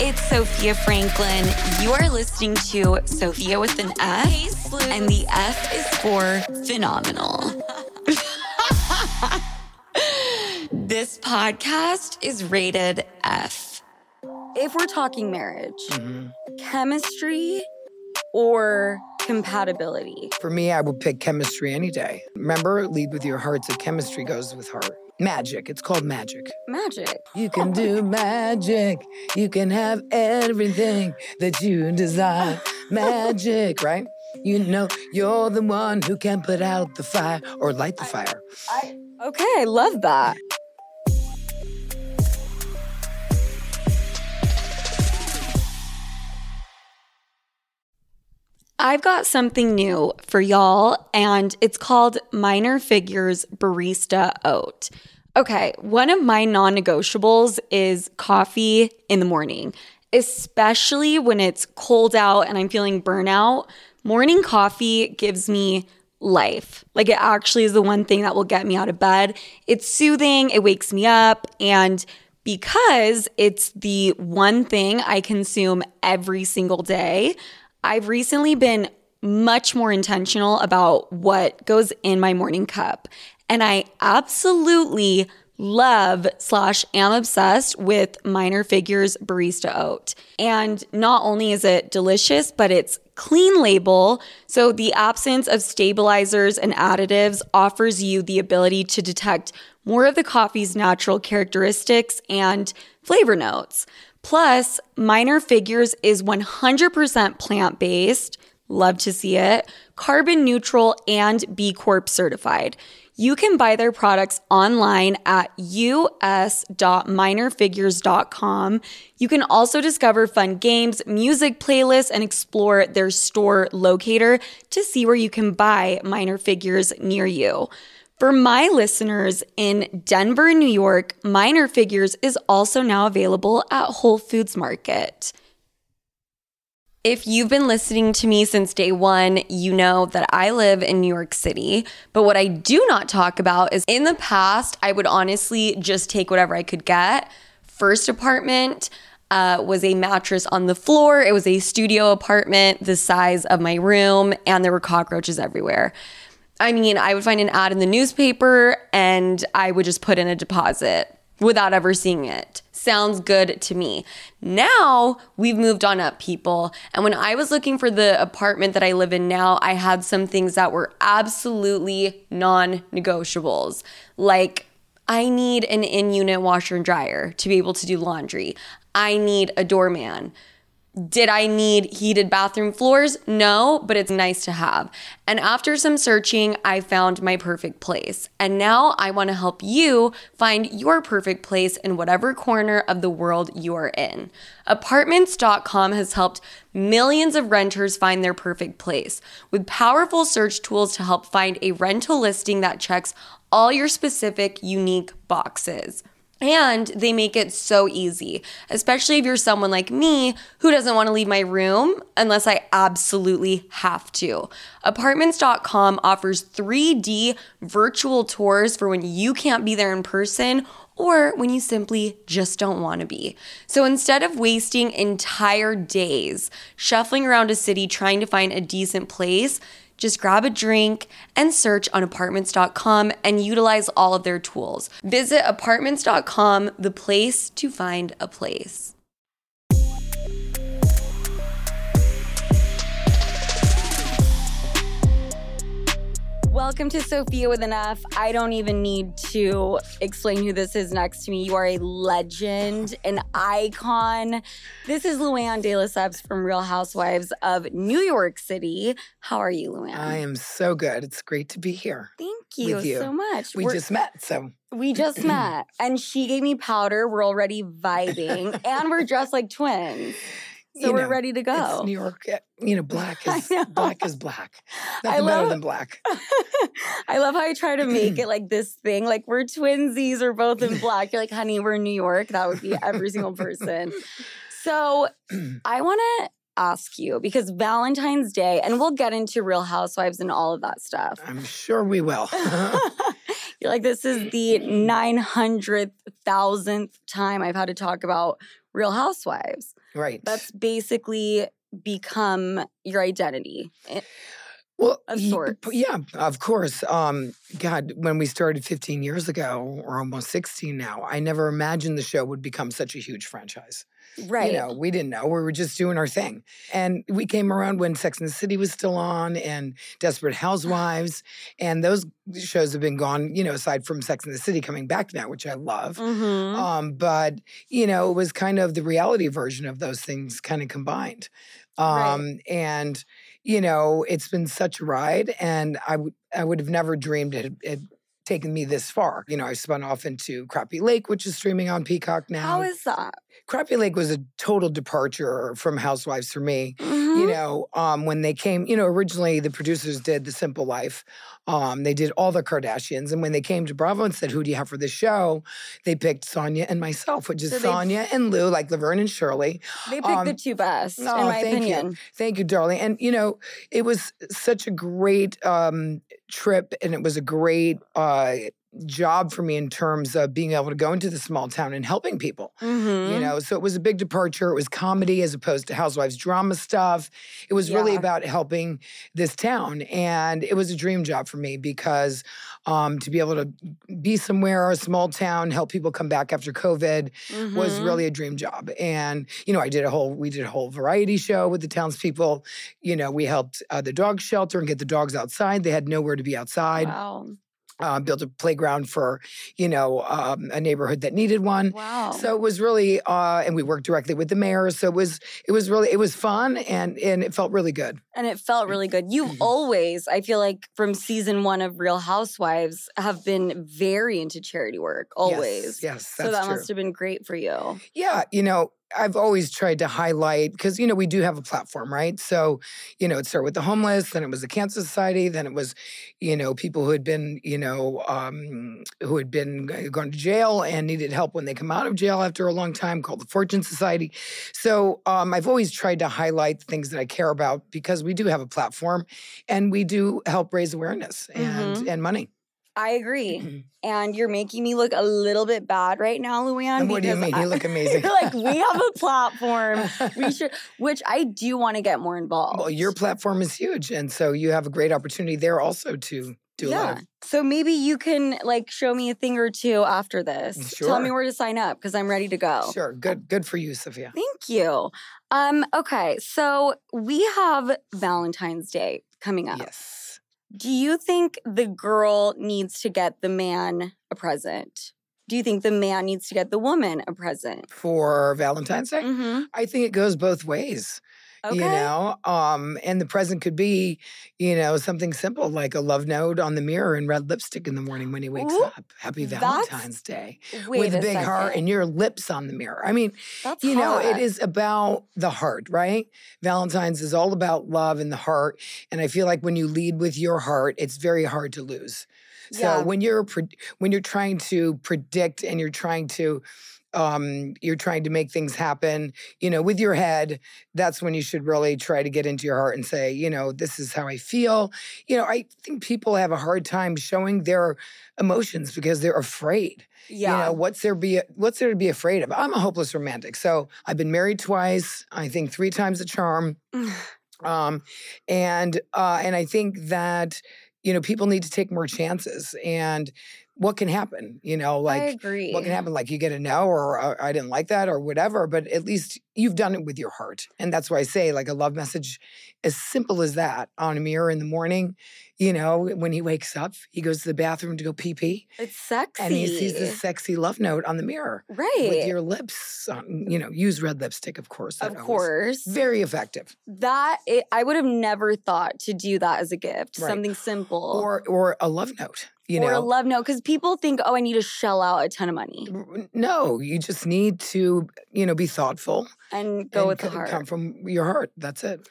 It's Sofia Franklyn. You are listening to Sofia with an F, and the F is for phenomenal. this podcast is rated F. If we're talking marriage, Mm-hmm. chemistry or compatibility? For me, I would pick chemistry any day. Remember, lead with your heart, so chemistry goes with heart. Magic. It's called magic. Magic. You can do magic. You can have everything that you desire. Magic, right? You know, you're the one who can put out the fire or light the fire. I okay, I love that. I've got something new for y'all, and it's called Minor Figures Barista Oat. Okay, one of my non negotiables is coffee in the morning, especially when it's cold out and I'm feeling burnout. Morning coffee gives me life. Like it actually is the one thing that will get me out of bed. It's soothing, it wakes me up, and because it's the one thing I consume every single day, I've recently been much more intentional about what goes in my morning cup. And I absolutely love slash am obsessed with minor figures barista oat. And not only is it delicious, but it's clean label. So the absence of stabilizers and additives offers you the ability to detect more of the coffee's natural characteristics and flavor notes. Plus, Minor Figures is 100% plant based. Love to see it. Carbon neutral and B Corp certified. You can buy their products online at us.minorfigures.com. You can also discover fun games, music playlists, and explore their store locator to see where you can buy minor figures near you. For my listeners in Denver, New York, Minor Figures is also now available at Whole Foods Market. If you've been listening to me since day one, you know that I live in New York City. But what I do not talk about is in the past, I would honestly just take whatever I could get. First apartment, uh, was a mattress on the floor. It was a studio apartment the size of my room, and there were cockroaches everywhere. I mean, I would find an ad in the newspaper and I would just put in a deposit without ever seeing it. Sounds good to me. Now we've moved on up, people. And when I was looking for the apartment that I live in now, I had some things that were absolutely non negotiables. Like, I need an in unit washer and dryer to be able to do laundry. I need a doorman. Did I need heated bathroom floors? No, but it's nice to have. And after some searching, I found my perfect place. And now I want to help you find your perfect place in whatever corner of the world you are in. Apartments.com has helped millions of renters find their perfect place with powerful search tools to help find a rental listing that checks all your specific, unique boxes. And they make it so easy, especially if you're someone like me who doesn't want to leave my room unless I absolutely have to. Apartments.com offers 3D virtual tours for when you can't be there in person or when you simply just don't want to be. So instead of wasting entire days shuffling around a city trying to find a decent place, just grab a drink and search on apartments.com and utilize all of their tools. Visit apartments.com, the place to find a place. Welcome to Sofia with an F. I don't even need to explain who this is next to me. You are a legend, an icon. This is Luann De Lesseps from Real Housewives of New York City. How are you, Luann? I am so good. It's great to be here. Thank you, you. so much. We We're- just met, so we just met, and she gave me powder. We're already vibing, and we're dressed like twins. So we're know, ready to go. New York. eh, You know, black is know. black is black. I Nothing better love- than black. I love how I try to make it like this thing, like we're twinsies, we're both in black. You're like, honey, we're in New York. That would be every single person. So I want to ask you because Valentine's Day, and we'll get into Real Housewives and all of that stuff. I'm sure we will. You're like, this is the 900,000th time I've had to talk about Real Housewives. Right. That's basically become your identity. Eh, well, of sorts. Yeah, of course. Um, God, when we started 15 years ago, or almost 16 now, I never imagined the show would become such a huge franchise. Right. You know, we didn't know. We were just doing our thing. And we came around when Sex and the City was still on and Desperate Housewives. and those shows have been gone, you know, aside from Sex and the City coming back now, which I love. Mhm. Um, but you know, it was kind of the reality version of those things kind of combined. Um, and you know, it's been such a ride, and I would I would have never dreamed it had, taken me this far. You know, I spun off into Crappie Lake, which is streaming on Peacock now. How is that? Crappie Lake was a total departure from Housewives for me. You know, um, when they came, you know, originally the producers did The Simple Life. Um, they did all the Kardashians. And when they came to Bravo and said, Who do you have for this show? They picked Sonja and myself, which is So Sonja and Lou, like Laverne and Shirley. They picked um, the two best, in oh, my thank you. opinion. Thank you, darling. And, you know, it was such a great um, trip and it was a great uh, job for me in terms of being able to go into the small town and helping people. Mhm. You know, so it was a big departure. It was comedy as opposed to housewives drama stuff. It was really about helping this town. And it was a dream job for me because um, to be able to be somewhere, a small town, help people come back after COVID was Mhm. really a dream job. And, you know, I did a whole, we did a whole variety show with the townspeople. You know, we helped uh, the dog shelter and get the dogs outside. They had nowhere to be outside. Wow. Uh, built a playground for, you know, um, a neighborhood that needed one. Wow. So it was really, uh, and we worked directly with the mayor. So it was, it was really, it was fun, and and it felt really good. and it felt really good. You've Mm-hmm. always, I feel like from season one of Real Housewives, have been very into charity work, always. Yes, yes so that true. must have been great for you. Yeah, you know, I've always tried to highlight because you know we do have a platform, right? So, you know, it started with the homeless, then it was the Cancer Society, then it was, you know, people who had been, you know, um, who had been gone to jail and needed help when they come out of jail after a long time, called the Fortune Society. So, um, I've always tried to highlight the things that I care about because we do have a platform, and we do help raise awareness and Mhm. and money. I agree. and you're making me look a little bit bad right now, Luann. What do you mean? I- You look amazing. You're like, we have a platform. We should, which I do want to get more involved. Well, your platform is huge, and so you have a great opportunity there also to do a lot yeah. So maybe you can like show me a thing or two after this. Tell me where to sign up because I'm ready to go. Sure, good, good for you, Sofia. Thank you. Um, okay, so we have Valentine's Day coming up. Yes. Do you think the girl needs to get the man a present? Do you think the man needs to get the woman a present? For Valentine's Day, Mm-hmm. I think it goes both ways. Okay. You know, um, and the present could be, you know, something simple like a love note on the mirror and red lipstick in the morning when he wakes Ooh, up. Happy Valentine's Day with a big second. heart and your lips on the mirror. I mean, That's you know, it is about the heart, right? Valentine's is all about love and the heart. And I feel like when you lead with your heart, it's very hard to lose. So Yeah. when you're when you're trying to predict and you're trying to um you're trying to make things happen, you know, with your head, that's when you should really try to get into your heart and say, you know, this is how I feel. You know, I think people have a hard time showing their emotions because they're afraid. Yeah. You know, what's there be what's there to be afraid of? I'm a hopeless romantic. So I've been married twice, I think three times a charm. Um, and uh, and I think that, you know, people need to take more chances. And what can happen? You know, like what can happen? Like you get a no, or uh, I didn't like that, or whatever. But at least you've done it with your heart, and that's why I say like a love message, as simple as that, on a mirror in the morning. You know, when he wakes up, he goes to the bathroom to go pee pee, It's sexy. and he sees this sexy love note on the mirror right. with your lips. On, you know, use red lipstick, of course. that of course. very effective. that it, I would have never thought to do that as a gift. Right. Something simple. Or or a love note. You or a love note because people think, oh, I need to shell out a ton of money no, you just need to you know be thoughtful and go and with the heart. come from your heart. That's it.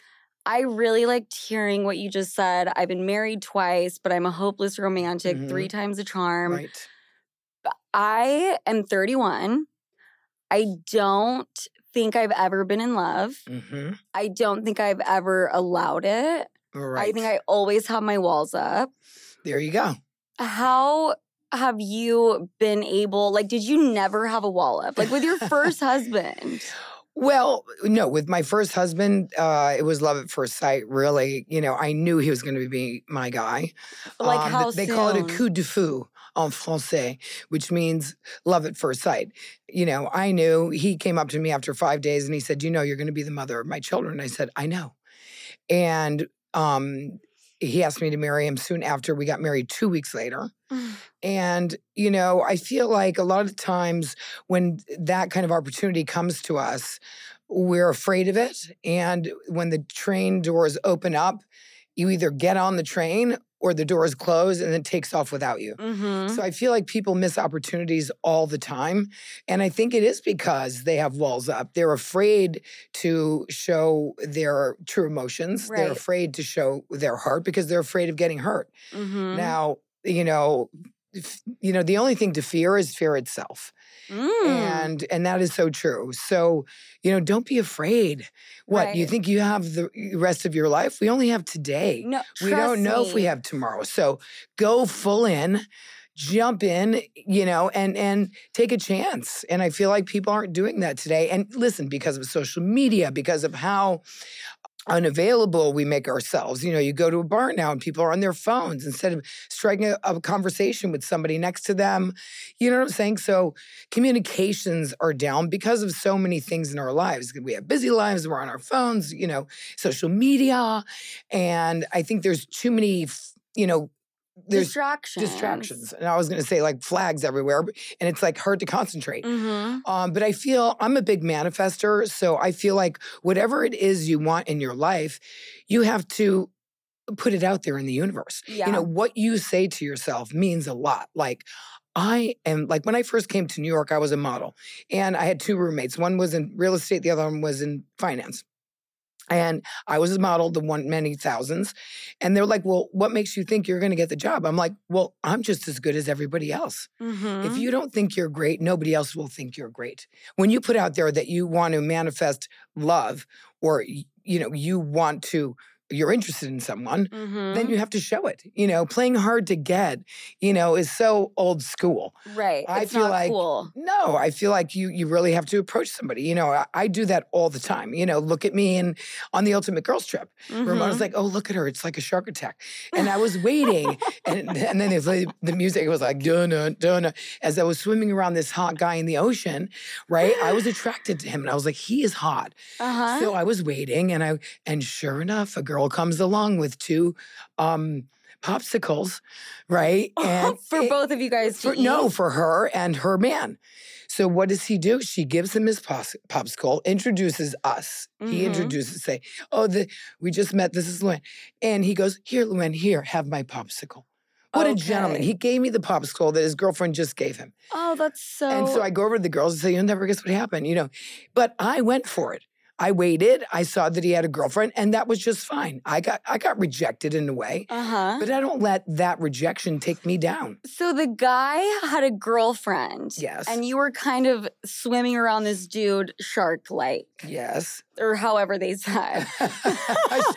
I really liked hearing what you just said. I've been married twice, but I'm a hopeless romantic, Mhm. three times a charm. right. I am 31. I don't think I've ever been in love. Mm-hmm. I don't think I've ever allowed it. Right. I think I always have my walls up. there you go. How have you been able, like, did you never have a wall up? Like with your first husband? Well, no, with my first husband, uh, it was love at first sight, really. You know, I knew he was going to be my guy. Like Um, how They soon? call it a coup de foudre en français, which means love at first sight. You know, I knew he came up to me after five days and he said, You know, you're going to be the mother of my children. I said, I know. And um, he asked me to marry him soon after we got married two weeks later. Mm. And, you know, I feel like a lot of times when that kind of opportunity comes to us, we're afraid of it. And when the train doors open up, you either get on the train or the doors close and it takes off without you. Mm-hmm. So I feel like people miss opportunities all the time. And I think it is because they have walls up. They're afraid to show their true emotions. They're afraid to show their heart because they're afraid of getting hurt. Mm-hmm. Now, you know, you know, the only thing to fear is fear itself. Mm. And and that is so true. So, you know, don't be afraid. What, you think you have the rest of your life? We only have today. no, we don't know if we have tomorrow. So, go full in, jump in, you know, and and take a chance. And I feel like people aren't doing that today. And listen, because of social media, because of how unavailable we make ourselves. You know, you go to a bar now and people are on their phones instead of striking a, a conversation with somebody next to them. You know what I'm saying? So communications are down because of so many things in our lives. We have busy lives, we're on our phones, you know, social media. And I think there's too many, you know, there's distractions. distractions. And I was going to say like flags everywhere, and it's like hard to concentrate. Mm-hmm. Um, but I feel I'm a big manifester. So I feel like whatever it is you want in your life, you have to put it out there in the universe. Yeah. You know, what you say to yourself means a lot. Like, I am like when I first came to New York, I was a model and I had two roommates. One was in real estate, the other one was in finance. And I was a model, the one many thousands. And they're like, Well, what makes you think you're gonna get the job? I'm like, Well, I'm just as good as everybody else. Mm-hmm. If you don't think you're great, nobody else will think you're great. When you put out there that you want to manifest love or you know, you want to you're interested in someone, mm-hmm. then you have to show it. You know, playing hard to get, you know, is so old school. right. I it's feel not like- cool. No, I feel like you you really have to approach somebody. You know, I, I do that all the time. You know, look at me and on the Ultimate Girls trip. Ramona's Mhm. like, "Oh, look at her! It's like a shark attack." And I was waiting, and and then like, the music was like, "Dun dun." As I was swimming around this hot guy in the ocean, right? I was attracted to him, and I was like, "He is hot." uh-huh. So I was waiting, and I and sure enough, a girl comes along with two um, popsicles, right? And for it- both of you guys for, no, for her and her man. So what does he do? She gives him his pos- popsicle, introduces us. He Mhm. introduces, say, "Oh, the we just met. This is Luann," and he goes, "Here, Luann, here, have my popsicle." What a gentleman! He gave me the popsicle that his girlfriend just gave him, Oh, that's so. and so I go over to the girls and say, "You'll never guess what happened," you know. But I went for it. I waited. I saw that he had a girlfriend, and that was just fine. I got I got rejected in a way, Uh huh. but I don't let that rejection take me down. So the guy had a girlfriend. Yes. And you were kind of swimming around this dude shark like, Yes. or however they said. I,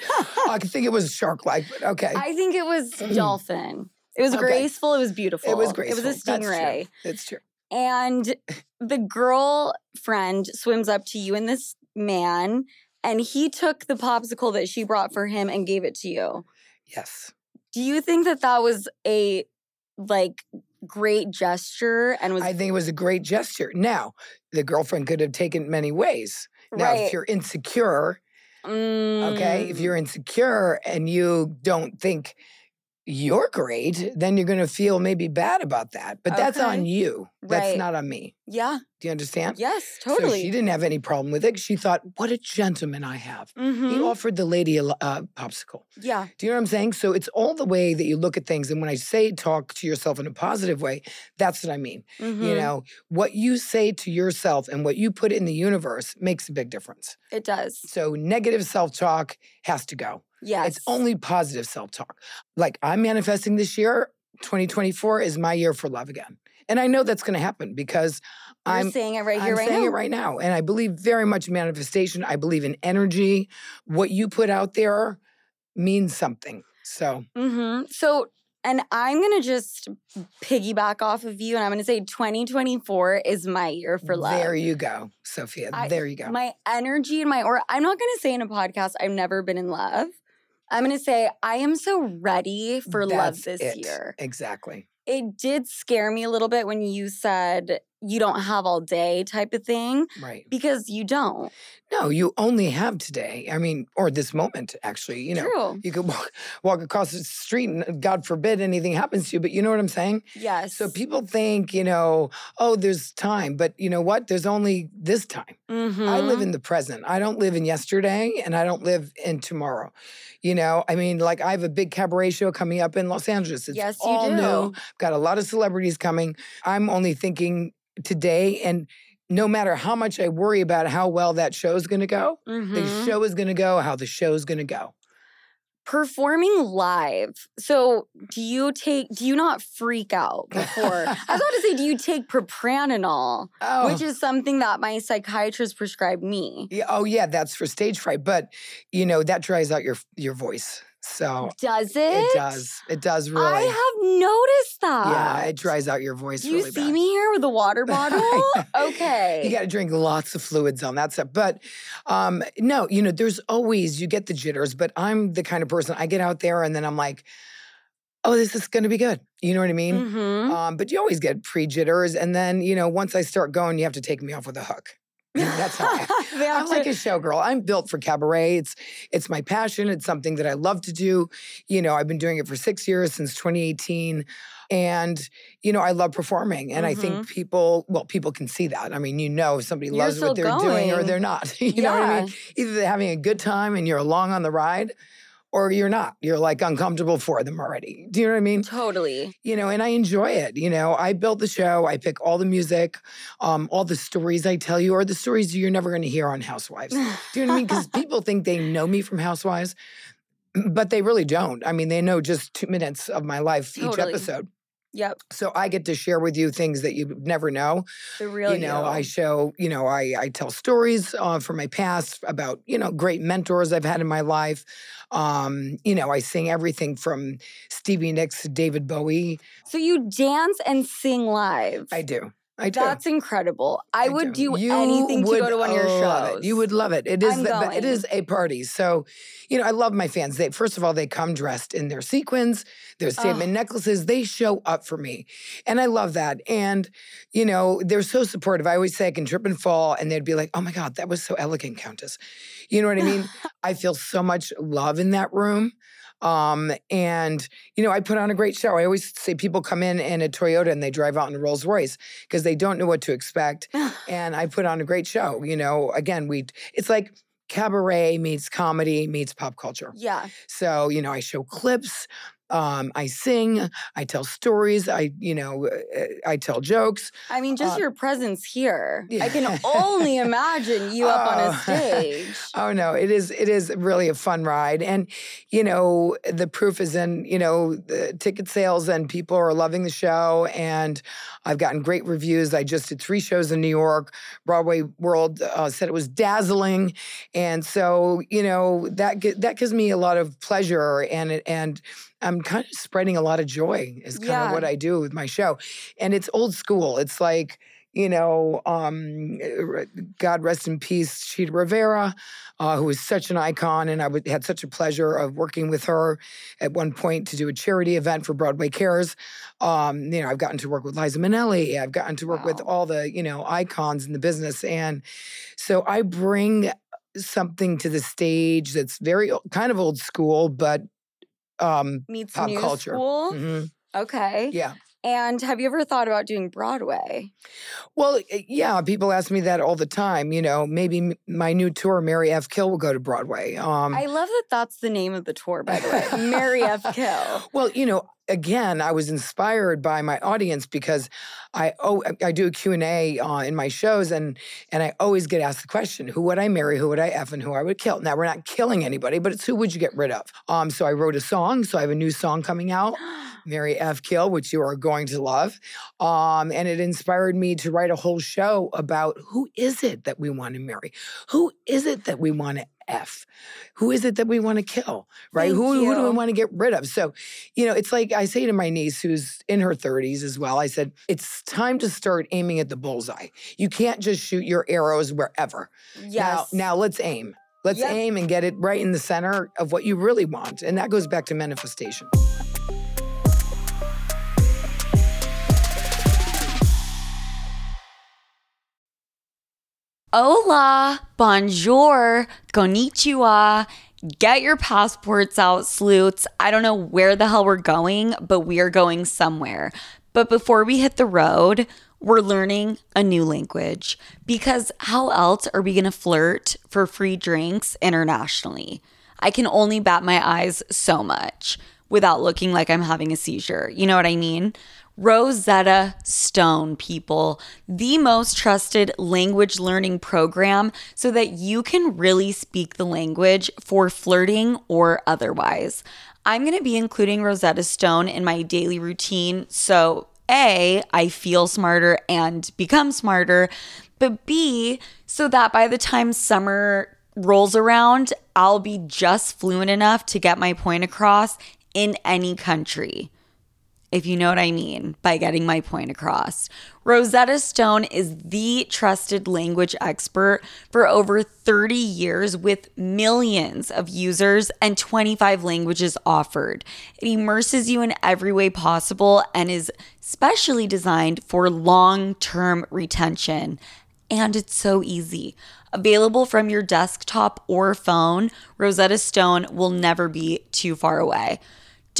I think it was shark like, but okay. I think it was dolphin. It was Okay. graceful. It was beautiful. it was graceful. It was a That's true. stingray. It's true. And the girlfriend swims up to you and this man, and he took the popsicle that she brought for him and gave it to you. Yes. Do you think that that was a like great gesture and was I think it was a great gesture. Now, the girlfriend could have taken many ways. Now, right? if you're insecure, okay, if Mm, you're insecure and you don't think you're great, then you're going to feel maybe bad about that. But that's on you. That's Right. not on me. Yeah, Do you understand? yes, So totally. she didn't have any problem with it. She thought, what a gentleman I have. He Mhm. offered the lady a uh, popsicle. Yeah, Do you know what I'm saying? So it's all the way that you look at things. And when I say talk to yourself in a positive way, that's what I mean. You mhm. know, what you say to yourself and what you put in the universe makes a big difference. it does. So negative self talk has to go. Yes, It's only positive self talk. Like I'm manifesting this year, 2024 is my year for love again. And I know that's going to happen because You're I'm saying it right here, I'm right saying now. it right now. And I believe very much in manifestation. I believe in energy. What you put out there means something. So hmm So And I'm going to just piggyback off of you and I'm going to say 2024 is my year for love. There you go, Sofia. I- there you go. My energy and my aura. I'm not going to say in a podcast I've never been in love. I'm going to say I am so ready for love this it. year. Exactly. It did scare me a little bit when you said you don't have all day type of thing Right. because you don't. No, you only have today. I mean, or this moment, actually. You know, True. you could walk, walk across the street and God forbid anything happens to you, but you know what I'm saying? Yes. So people think, you know, oh, there's time, but you know what? There's only this time. I Mhm. live in the present. I don't live in yesterday and I don't live in tomorrow. You know, I mean, like I have a big cabaret show coming up in Los Angeles. It's Yes, you all do. new. Got a lot of celebrities coming. I'm only thinking today and no matter how much I worry about how well that show is going to go, the Mhm. show is going to go how the show is going to go. performing live. So, do you take? Do you not freak out before? I was about to say, do you take propranolol, Oh. which is something that my psychiatrist prescribed me? Yeah, oh yeah, that's for stage fright, but you know that dries out your your voice. So Does it? it does. It does really. I have noticed that. yeah, it dries out your voice you really see bad. me here with a water bottle? okay. You got to drink lots of fluids on that stuff. But um, no, you know, there's always, you get the jitters, but I'm the kind of person, I get out there and then I'm like, oh, this is going to be good. You know what I mean? Mhm. Um, but you always get pre jitters. And then, you know, once I start going, you have to take me off with a hook. That's how I, I'm like a showgirl. I'm built for cabaret. It's it's my passion. It's something that I love to do. You know, I've been doing it for six years since 2018, and you know, I love performing. And I Mm-hmm. think people, well, people can see that. I mean, you know, if somebody You're loves what they're doing or they're not. you know what I mean? Either they're having a good time and you're along on the ride, or you're not. You're like uncomfortable for them already. Do you know what I mean? totally. you know, and I enjoy it. You know, I build the show, I pick all the music, um, all the stories I tell you are the stories you're never going to hear on Housewives. Do you know what I mean? Because people think they know me from Housewives, but they really don't. I mean, they know just two minutes of my life each episode. Yep. So I get to share with you things that you never know. The real you know, you. I show, you know, I, I tell stories uh, from my past about, you know, great mentors I've had in my life. Um, you know, I sing everything from Stevie Nicks to David Bowie. so you dance and sing live. I do. I do. That's incredible. I, would do You anything to go to one of your shows. it. You would love it. It is the, but going. is a party. So, you know, I love my fans. They first of all, they come dressed in their sequins, their statement necklaces. They show up for me. And I love that. And, you know, they're so supportive. I always say I can trip and fall and they'd be like, "Oh my god, that was so elegant, Countess." You know what I mean? I feel so much love in that room. Um, and you know, I put on a great show. I always say people come in in a Toyota and they drive out in a Rolls Royce because they don't know what to expect. and I put on a great show. You know, again, we it's like cabaret meets comedy meets pop culture. Yeah. So, you know, I show clips, um, I sing, I tell stories, I, you know, uh, I tell jokes. I mean, just Uh, your presence here. I can only imagine you up on a Oh. stage. Oh no, it is it is really a fun ride. And you know, the proof is in, you know, the ticket sales and people are loving the show and I've gotten great reviews. I just did three shows in New York. Broadway World uh, said it was dazzling. And so, you know, that that gives me a lot of pleasure and and I'm kind of spreading a lot of joy is kind Yeah. of what I do with my show. And it's old school. It's like you know, um, God rest in peace, Chita Rivera, uh, who was such an icon, and I would, had such a pleasure of working with her at one point to do a charity event for Broadway Cares. Um, you know, I've gotten to work with Liza Minnelli. I've gotten to work with all the you know icons in the business, and so I bring something to the stage that's very kind of old school, but um, Meets pop new culture. school. mhm, Okay. yeah. And have you ever thought about doing Broadway? Well, yeah, people ask me that all the time. You know, maybe m- my new tour, Marry F. Kill, will go to Broadway. Um, I love that that's the name of the tour, by the way. Marry F. Kill. well, you know, again, I was inspired by my audience because I oh I do a Q&A uh, in my shows and and I always get asked the question, who would I marry, who would I F and who I would kill. Now, we're not killing anybody, but it's who would you get rid of? Um, so I wrote a song, so I have a new song coming out. Marry F. Kill, which you are going to love. Um, and it inspired me to write a whole show about who is it that we want to marry? Who is it that we want to F? Who is it that we want to kill? Right? Thank Who, who do we want to get rid of? So, you know, it's like I say to my niece who's in her 30s as well, I said, it's time to start aiming at the bullseye. You can't just shoot your arrows wherever. Yes. Now, now let's aim. Let's Yep. aim and get it right in the center of what you really want. And that goes back to manifestation. Hola, bonjour, konnichiwa. Get your passports out, Sloots. I don't know where the hell we're going, but we are going somewhere. But before we hit the road, we're learning a new language because how else are we going to flirt for free drinks internationally? I can only bat my eyes so much without looking like I'm having a seizure. You know what I mean? Rosetta Stone, people, the most trusted language learning program so that you can really speak the language for flirting or otherwise. I'm going to be including Rosetta Stone in my daily routine. So, A, I feel smarter and become smarter, but B, so that by the time summer rolls around, I'll be just fluent enough to get my point across in any country if you know what I mean by getting my point across. Rosetta Stone is the trusted language expert for over 30 years with millions of users and 25 languages offered. It immerses you in every way possible and is specially designed for long term retention. And it's so easy. Available from your desktop or phone, Rosetta Stone will never be too far away.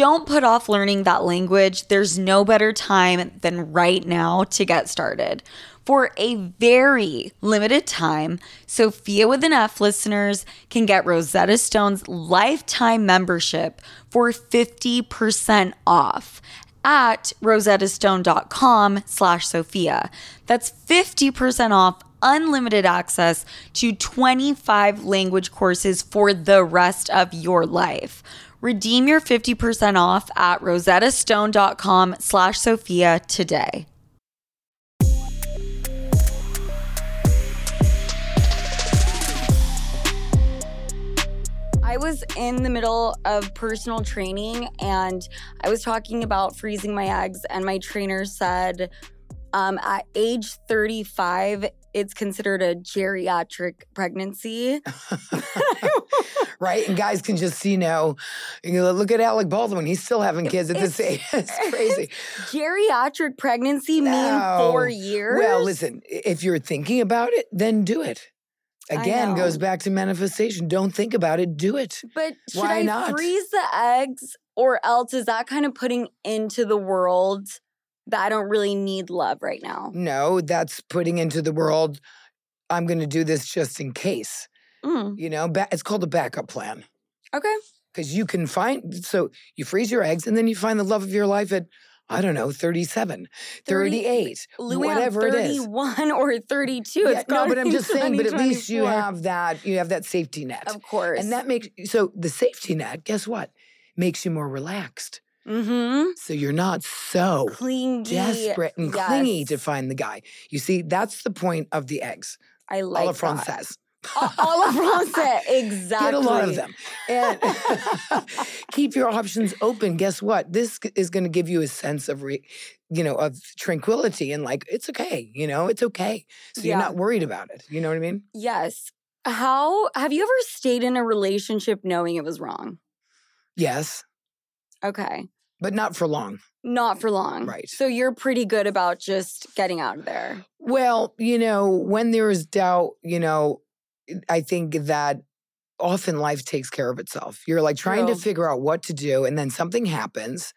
Don't put off learning that language. There's no better time than right now to get started. For a very limited time, Sofia with an F listeners can get Rosetta Stone's lifetime membership for 50% off at rosettastone.com slash Sofia. That's 50% off unlimited access to 25 language courses for the rest of your life. Redeem your 50% off at rosettastone.com slash Sofia today. I was in the middle of personal training and I was talking about freezing my eggs, and my trainer said um, at age 35, it's considered a geriatric pregnancy. right? And guys can just, see now. you know, look at Alec Baldwin. He's still having kids at this age. It's crazy. Geriatric pregnancy mean four years? Well, listen, if you're thinking about it, then do it. Again, goes back to manifestation. Don't think about it, do it. But should Why I not? freeze the eggs or else is that kind of putting into the world that I don't really need love right now? No, that's putting into the world, I'm going to do this just in case. Mm, You know, ba- it's called a backup plan. okay. because you can find so you freeze your eggs and then you find the love of your life at i don't know 37 30 38 Louis, whatever it is 31 or 32. Yeah, It's no but i'm just saying but at least you have that you have that safety net Of course. and that makes so the safety net guess what makes you more relaxed mm-hmm. so you're not so clingy. desperate and clingy to find the guy you see that's the point of the eggs I like la that. française All of France, exactly. Get a lot of them. And keep your options open. Guess what? This is going to give you a sense of, re, you know, of tranquility and like, it's okay. You know, it's okay. So you're not worried about it. You know what I mean? Yes. How have you ever stayed in a relationship knowing it was wrong? Yes, Okay. but not for long. Not for long. Right. So you're pretty good about just getting out of there. Well, you know, when there is doubt, you know, I think that often life takes care of itself. You're like trying to figure out what to do, and then something happens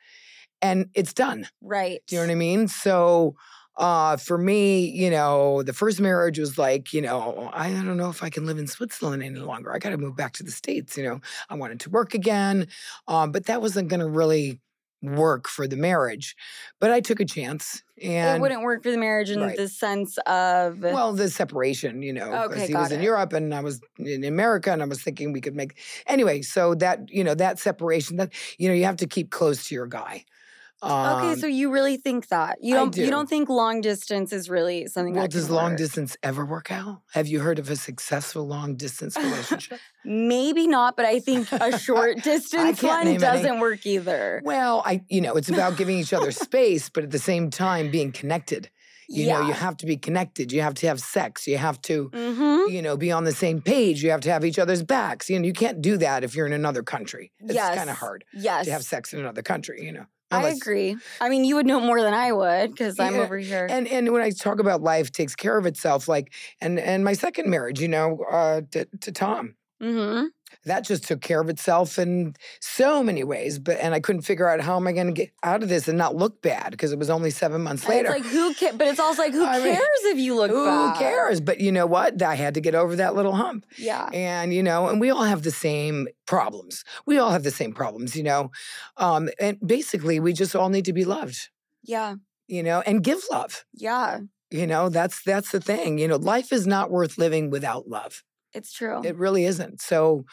and it's done. Right. Do you know what I mean? So uh for me, you know, the first marriage was like, you know, I don't know if I can live in Switzerland any longer. I got to move back to the states, you know. I wanted to work again. Um but that wasn't going to really work for the marriage. But I took a chance and it wouldn't work for the marriage in Right. the sense of well, the separation, you know, because Okay, he was got in. Europe and I was in America and I was thinking we could make anyway. So that, you know, that separation that, you know, you have to keep close to your guy. Okay, Um, so you really think that you don't you do. don't think long distance is really something well, does long work? distance ever work out? Have you heard of a successful long distance relationship? Maybe not, but I think a short distance one doesn't work either. well, I you know, it's about giving each other space, but at the same time being connected. You know, you have to be connected. You have to have sex. You have to, Mm-hmm. you know, be on the same page. You have to have each other's backs. You know, you can't do that if you're in another country. It's yes. kind of hard Yes. to have sex in another country, you know. I Unless- agree. I mean, you would know more than I would because I'm over here. And and when I talk about life takes care of itself, like and and my second marriage, you know, uh, to, to Tom, mm-hmm. That just took care of itself in so many ways. But and I couldn't figure out how am I going to get out of this and not look bad because it was only seven months later. It's like who cares? But it's also like who I mean, cares if you look Who bad? Who cares? But you know what? I had to get over that little hump. Yeah. And, you know, and we all have the same problems. We all have the same problems, you know. Um, and basically, we just all need to be loved, Yeah. you know, and give love. Yeah. You know, that's that's the thing. You know, life is not worth living without love. It's true. It really isn't. So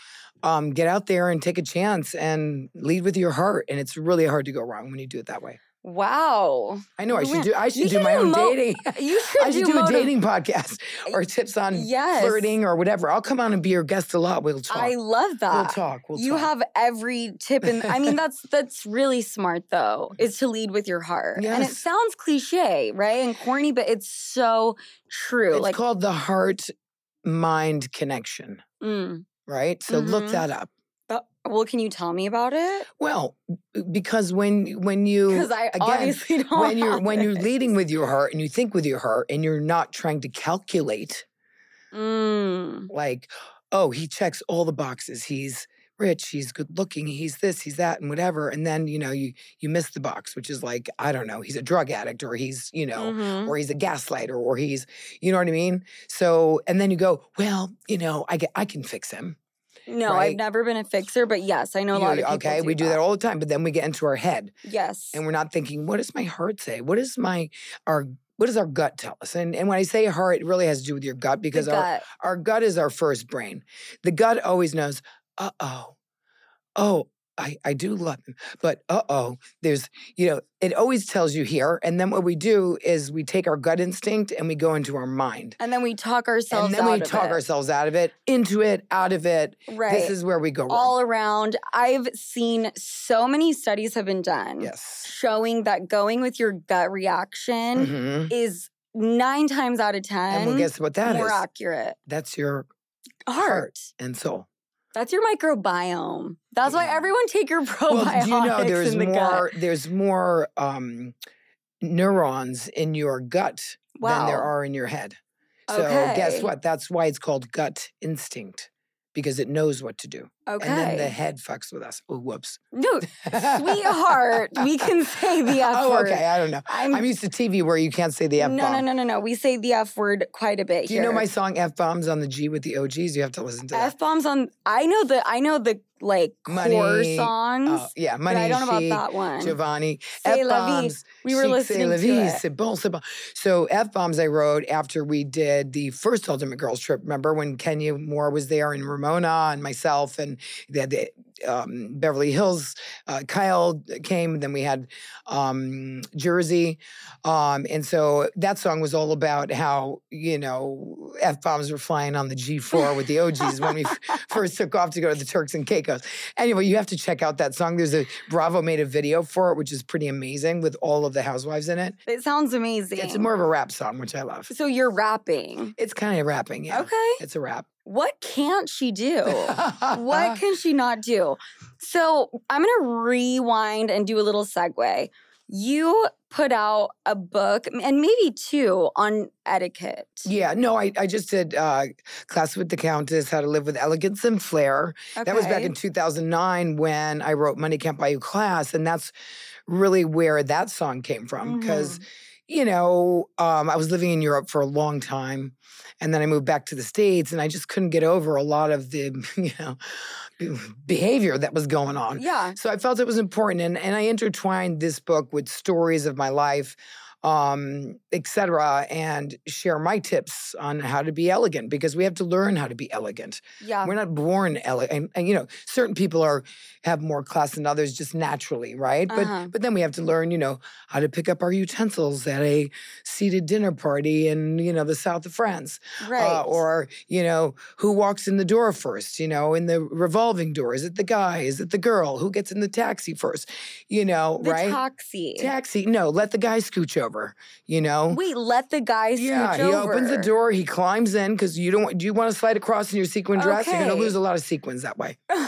um, get out there and take a chance and lead with your heart. And it's really hard to go wrong when you do it that way. wow. I know I should do I should do my own mo- dating. You should I should do, do a motiv- dating podcast or tips on Yes. flirting or whatever. I'll come on and be your guest a lot. We'll talk. I love that. we'll talk. We'll you talk. have every tip and I mean that's that's really smart though, is to lead with your heart. And it sounds cliche, right? And corny, but it's so true. It's like called the heart mind connection, mm. right? So look Mhm. that up. But- well, can you tell me about it? Well, because when when you Because I again, obviously don't. when you're when you're leading with your heart and you think with your heart and you're not trying to calculate Mm. like oh he checks all the boxes he's rich he's good looking he's this he's that and whatever and then you know you you miss the box which is like i don't know he's a drug addict or he's you know Mhm. or he's a gaslighter or he's you know what i mean so and then you go well you know i get i can fix him No, right? I've never been a fixer, but yes, I know a You lot know, of people. okay we do that all the time but then we get into our head Yes. and we're not thinking what does my heart say what is my our what does our gut tell us and and when i say heart it really has to do with your gut because the our our gut is our first brain. The gut always knows, uh oh, oh, I, I do love him, but uh oh, there's, you know, it always tells you here. And then what we do is we take our gut instinct and we go into our mind. and then we talk ourselves And then out we of talk it. ourselves out of it, into it, out of it. Right. This is where we go wrong. all around. I've seen so many studies have been done yes. showing that going with your gut reaction Mhm. is nine times out of ten And well, guess what that is? more accurate. That's your Heart. and soul. That's your microbiome. That's why everyone take your probiotics Well, do you know there's in the gut. more there's more um, neurons in your gut than there are in your head. So guess what? That's why it's called gut instinct because it knows what to do. Okay. And then the head fucks with us. Oh, whoops. no, sweetheart, we can say the F oh, word. okay. I don't know. I'm, I'm used to TV where you can't say the F no, bomb. no, no, no, no. We say the F word quite a bit Do you here. know my song F bombs on the G with the OGs? You have to listen to that. F bombs on. I know the. I know the like core uh, songs. Oh, yeah, but money. I don't know about that one. Giovanni. Vie. F-bombs, We were listening to vie, it. bon, bon. So F bombs I wrote after we did the first Ultimate Girls trip. Remember when Kenya Moore was there and Ramona and myself and they had the um, Beverly Hills. Uh, Kyle came. Then we had um, Jersey, um, and so that song was all about how you know f bombs were flying on the G4 with the OGs when we f- first took off to go to the Turks and Caicos. Anyway, you have to check out that song. There's a Bravo made a video for it, which is pretty amazing with all of the housewives in it. It sounds amazing. It's more of a rap song, which I love. so you're rapping. It's kind of rapping, yeah. Okay. It's a rap. What can't she do? what can she not do? So I'm going to rewind and do a little segue. You put out a book and maybe two on etiquette. Yeah, no, I, I just did uh, Class with the Countess, How to Live with Elegance and Flair. That was back in 2009 when I wrote Money Can't Buy You Class. And that's really where that song came from. Because, Mm-hmm. You know, um, I was living in Europe for a long time. And then I moved back to the States and I just couldn't get over a lot of the, you know, behavior that was going on. Yeah. So I felt it was important. And, and I intertwined this book with stories of my life um, etc., and share my tips on how to be elegant because we have to learn how to be elegant. Yeah. We're not born elegant, and, and, you know, certain people are have more class than others just naturally, right? But Uh-huh. but then we have to learn, you know, how to pick up our utensils at a seated dinner party in you know the south of France, right. uh, or you know who walks in the door first, you know, in the revolving door. Is it the guy? Is it the girl? Who gets in the taxi first? You know, the right? taxi. Taxi. No, let the guy scooch over. You know. Wait, let the guy Yeah, he over. opens the door. He climbs in because you don't. Do you want to slide across in your sequin dress? You're gonna lose a lot of sequins that way.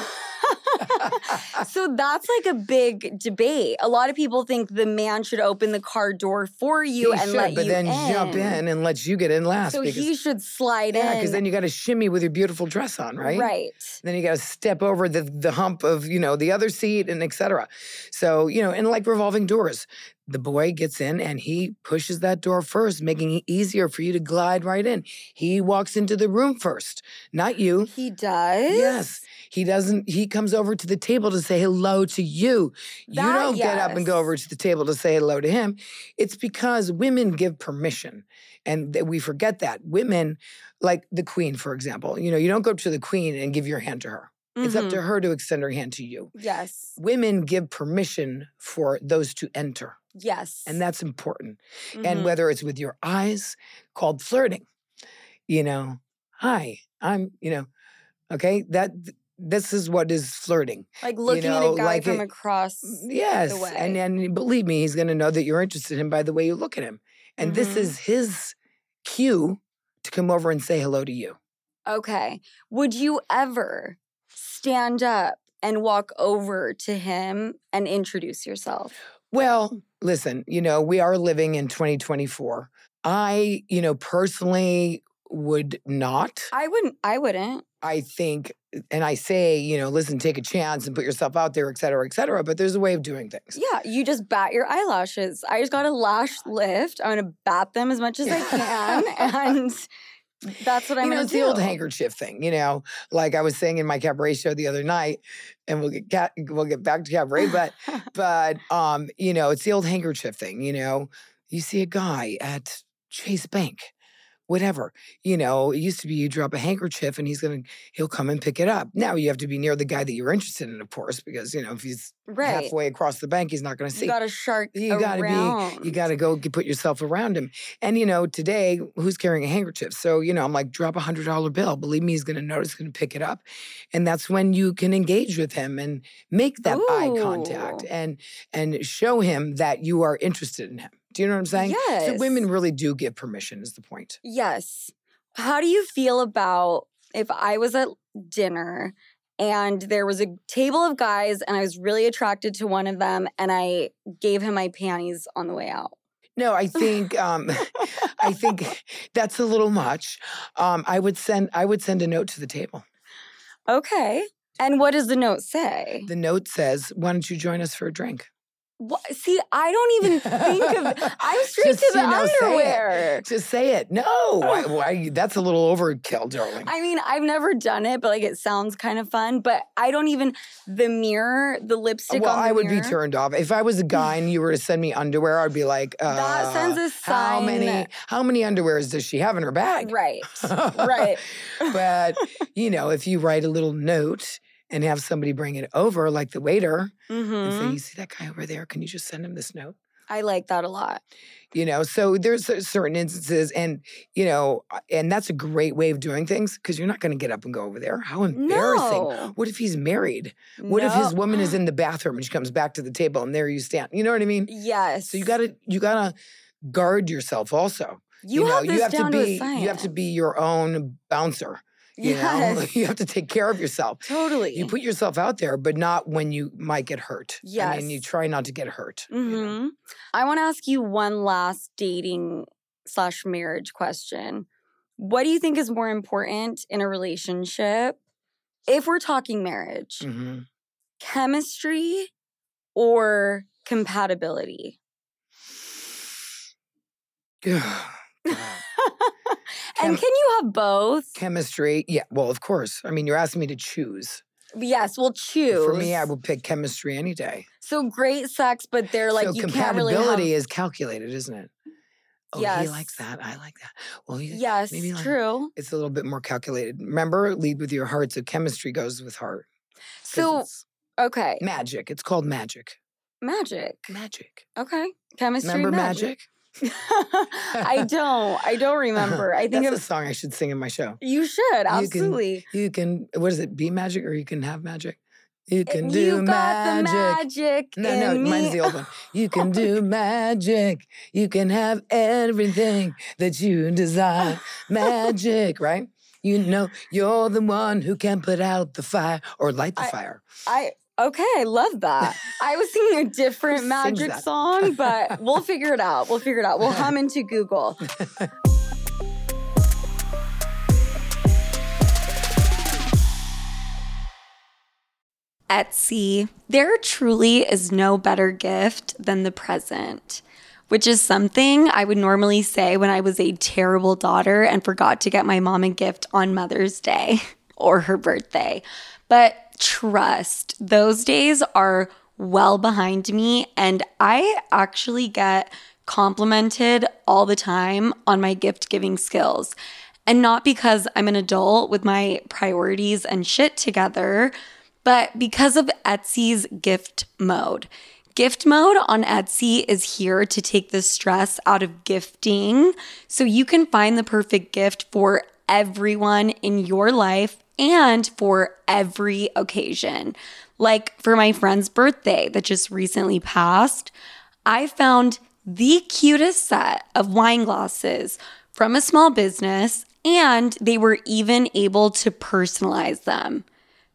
So that's like a big debate. A lot of people think the man should open the car door for you he and should, let but you then jump in and let you get in last. So because, he should slide yeah, in. because then you got to shimmy with your beautiful dress on, right? Right. Then you got to step over the the hump of you know the other seat and etc. So you know, and like revolving doors, the boy gets in and he pushes that door first, making it easier for you to glide right in. He walks into the room first, not you. He does. Yes. He doesn't, he comes over to the table to say hello to you. you don't get up and go over to the table to say hello to him. It's because women give permission. And that we forget that. Women, like the queen, for example, you know, you don't go up to the queen and give your hand to her. It's up Mhm. to her to extend her hand to you. Yes. Women give permission for those to enter. Yes. And that's important. Mhm. And whether it's with your eyes, called flirting, you know, hi, I'm, you know, okay, that this is what is flirting. like looking at know, a guy like from it- across. Yes. way. And then believe me, he's going to know that you're interested in him by the way you look at him. And this Mhm. is his cue to come over and say hello to you. Okay. Would you ever stand up and walk over to him and introduce yourself? Well, listen, you know, we are living in 2024. I, you know, personally would not. I wouldn't. I wouldn't. I think, and I say, you know, listen, take a chance and put yourself out there, et cetera, et cetera. But there's a way of doing things. Yeah, you just bat your eyelashes. I just got a lash lift. I'm gonna bat them as much as I can, and that's what I'm you know, it's do. the old handkerchief thing. You know, like I was saying in my cabaret show the other night, and we'll get we'll get back to cabaret, but but um, you know, it's the old handkerchief thing. You know, you see a guy at Chase Bank, whatever. You know, it used to be you drop a handkerchief and he's gonna he'll come and pick it up. Now you have to be near the guy that you're interested in, of course, because you know if he's right. halfway across the bank, he's not gonna see. You got a shark. You gotta around. be, you gotta go get, put yourself around him. And you know, today, who's carrying a handkerchief? So, you know, I'm like, drop a hundred dollar bill. Believe me, he's gonna notice, gonna pick it up. And that's when you can engage with him and make that eye contact and and show him that you are interested in him. Do you know what I'm saying? Yes. So women really do give permission, is the point. Yes. How do you feel about if I was at dinner and there was a table of guys and I was really attracted to one of them and I gave him my panties on the way out? No, I think um, I think that's a little much. Um, I would send I would send a note to the table. Okay. And what does the note say? The note says, "Why don't you join us for a drink?" What? See, I don't even think of. I'm straight Just, to the you know, underwear. Just say it. No, why, why, that's a little overkill, darling. I mean, I've never done it, but like it sounds kind of fun. But I don't even the mirror, the lipstick. well, the I would mirror, be turned off if I was a guy and you were to send me underwear. I'd be like, uh, That sends a sign. How many? How many underwears does she have in her bag? Right, right. but you know, if you write a little note and have somebody bring it over, like the waiter, and say, hmm "You see that guy over there? Can you just send him this note?" I like that a lot. you know so there's certain instances and you know uh, and that's a great way of doing things because you're not going to get up and go over there how embarrassing No. what if he's married what if his woman is in the bathroom and she comes back to the table and there you stand you know what i mean Yes. so you gotta you gotta guard yourself also You, know have you have to be you have to be your own bouncer you know you have to take care of yourself totally. you put yourself out there but not when you might get hurt i mean you try not to get hurt you know? hmm I want to ask you one last dating slash marriage question. What do you think is more important in a relationship? If we're talking marriage, Mhm. chemistry or compatibility? And Chem- can you have both? chemistry yeah well of course i mean you're asking me to choose yes, we'll choose. for me i would pick chemistry any day so great sex, but they're like so you can't really have. compatibility is calculated isn't it Oh, yes. he likes that. I like that. Well, he, Yes, maybe like- true. it's a little bit more calculated. Remember, lead with your heart. So chemistry goes with heart. So, okay. magic. It's called magic. Magic. Magic. Okay. Chemistry. Remember magic? I don't. I don't remember. I think That's a song I should sing in my show. You should absolutely. You can. What is it? Be magic, or you can have magic. You eh, can And do you magic. magic. No, no, in mine's the old one. You can do magic. You can have everything that you desire. Magic, right? You know, you're the one who can put out the fire or light the I- fire. I okay, I love that. I was singing a different magic song, but we'll figure it out. We'll figure it out. We'll hum into Google. Etsy, there truly is no better gift than the present, which is something I would normally say when I was a terrible daughter and forgot to get my mom a gift on Mother's Day or her birthday. But trust, those days are well behind me, and I actually get complimented all the time on my gift giving skills. And not because I'm an adult with my priorities and shit together, but because of Etsy's gift mode. Gift mode on Etsy is here to take the stress out of gifting so you can find the perfect gift for everyone in your life and for every occasion. Like for my friend's birthday that just recently passed, I found the cutest set of wine glasses from a small business, and they were even able to personalize them.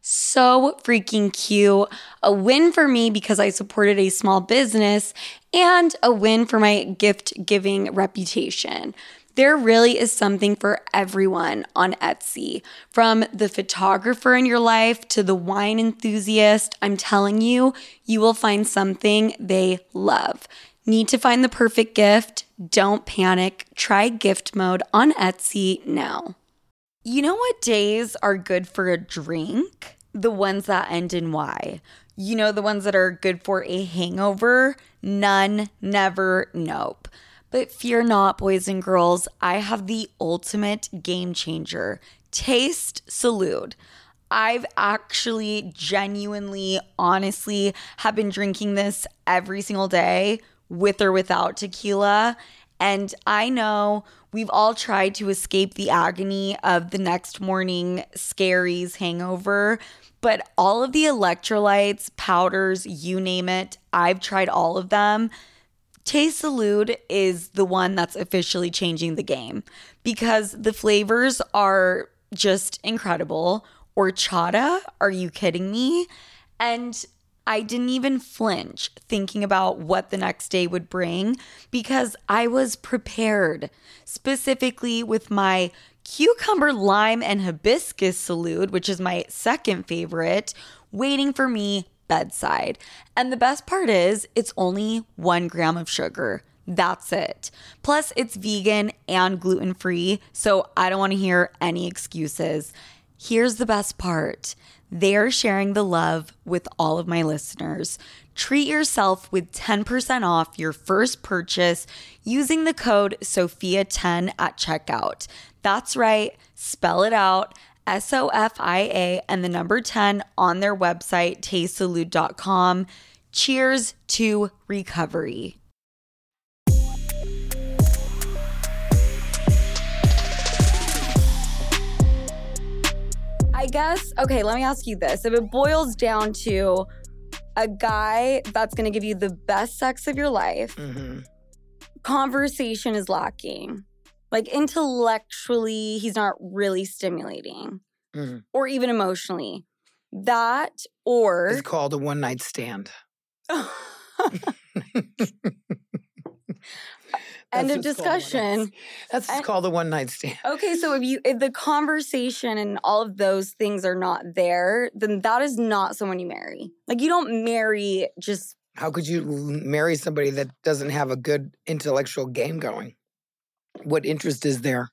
So freaking cute. A win for me because I supported a small business and a win for my gift giving reputation. There really is something for everyone on Etsy. From the photographer in your life to the wine enthusiast, I'm telling you, you will find something they love. Need to find the perfect gift? Don't panic. Try gift mode on Etsy now. You know what days are good for a drink? The ones that end in Y. You know, the ones that are good for a hangover? None, never, nope. But fear not, boys and girls, I have the ultimate game changer Taste Salute. I've actually genuinely, honestly, have been drinking this every single day with or without tequila. And I know we've all tried to escape the agony of the next morning scaries hangover, but all of the electrolytes, powders, you name it, I've tried all of them. Taste Salute is the one that's officially changing the game because the flavors are just incredible. Horchata, are you kidding me? And I didn't even flinch thinking about what the next day would bring because I was prepared, specifically with my cucumber, lime, and hibiscus salute, which is my second favorite, waiting for me bedside. And the best part is, it's only one gram of sugar. That's it. Plus, it's vegan and gluten free, so I don't want to hear any excuses. Here's the best part they're sharing the love with all of my listeners. Treat yourself with 10% off your first purchase using the code SOFIA10 at checkout. That's right, spell it out. S O F I A and the number 10 on their website, tastesalute.com. Cheers to recovery. I guess, okay, let me ask you this. If it boils down to a guy that's gonna give you the best sex of your life, hmm conversation is lacking. Like intellectually, he's not really stimulating Mhm. or even emotionally. That or It's called a one night stand. end of what's called a one-night discussion. That's And- called a one night stand. Okay, so if you if the conversation and all of those things are not there, then that is not someone you marry. Like you don't marry just How could you marry somebody that doesn't have a good intellectual game going? What interest is there?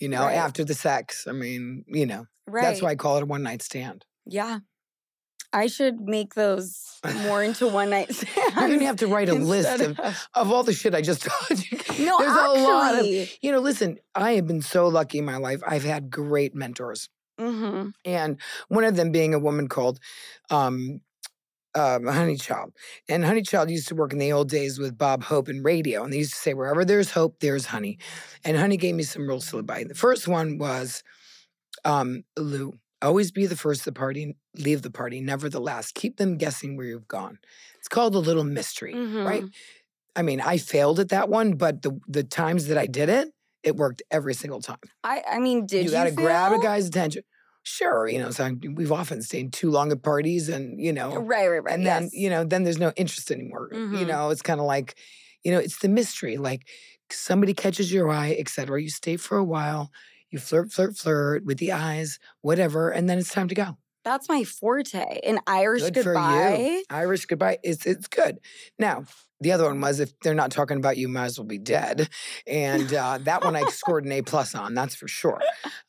You know, Right. after the sex. I mean, you know, right. that's why I call it a one night stand. Yeah. I should make those more into one night stands. You're gonna have to write a list of, of all the shit I just told you. No, There's a lot of actually. you know, listen, I have been so lucky in my life. I've had great mentors. hmm And one of them being a woman called um, um, Honey Child. And Honey Child used to work in the old days with Bob Hope in radio. And they used to say, wherever there's hope, there's honey. And Honey gave me some rules to live by. The first one was um, Lou, always be the first at the party, leave the party, never the last. Keep them guessing where you've gone. It's called a little mystery, Mhm. right? I mean, I failed at that one, but the the times that I did it, it worked every single time I, I mean, did you, you got to grab a guy's attention. Sure, you know, so we've often stayed too long at parties, and you know, Right, right, right. and then yes. you know, then there's no interest anymore. You Mhm. know, it's kind of like, you know, it's the mystery. Like somebody catches your eye, etc. You stay for a while, you flirt, flirt, flirt with the eyes, whatever, and then it's time to go. That's my forte. An Irish Good goodbye. you. Irish goodbye. It's it's good. Now, the other one was if they're not talking about you, might as well be dead. And uh, that one I scored an A plus on, that's for sure.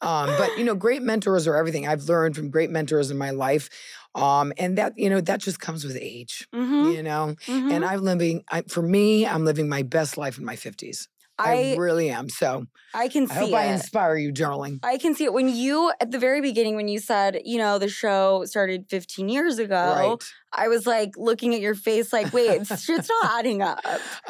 Um, but you know, great mentors are everything. I've learned from great mentors in my life. Um, and that, you know, that just comes with age. hmm You know, hmm and I'm living. I, for me, I'm living my best life in my 50s. I, I, really am. So I can see. I hope I inspire you, darling. I can see it when you at the very beginning when you said, you know, the show started 15 years ago. Right. I was like looking at your face like, wait, it's, not adding up.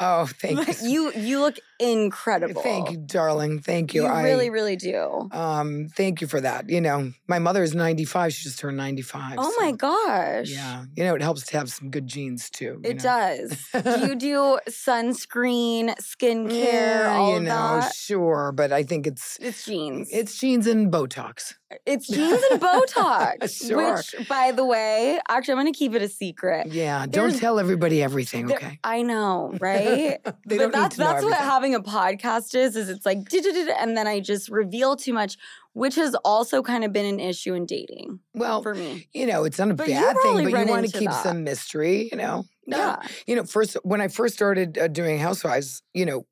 Oh, thank But you. you you look incredible. Thank you, darling. Thank you. You I, really, really do. Um, thank you for that. You know, my mother is 95. She just turned 95. Oh my gosh. Yeah. You know, it helps to have some good genes too. you It know? does. do you do sunscreen, skincare, Yeah, all you know, that? sure, but I think it's It's jeans. it's genes and Botox. It's jeans and Botox. Sure. Which, by the way, actually, I'm going to keep it a secret. Yeah, don't There's- tell everybody everything, okay? I know, right? they but don't need that's to know that's what having a podcast is. Is it's like and then I just reveal too much, which has also kind of been an issue in dating well, for me. you know, it's not a But bad thing, but you want to keep that. some mystery, you know? No. Yeah. You know, first when I first started uh, doing Housewives, you know,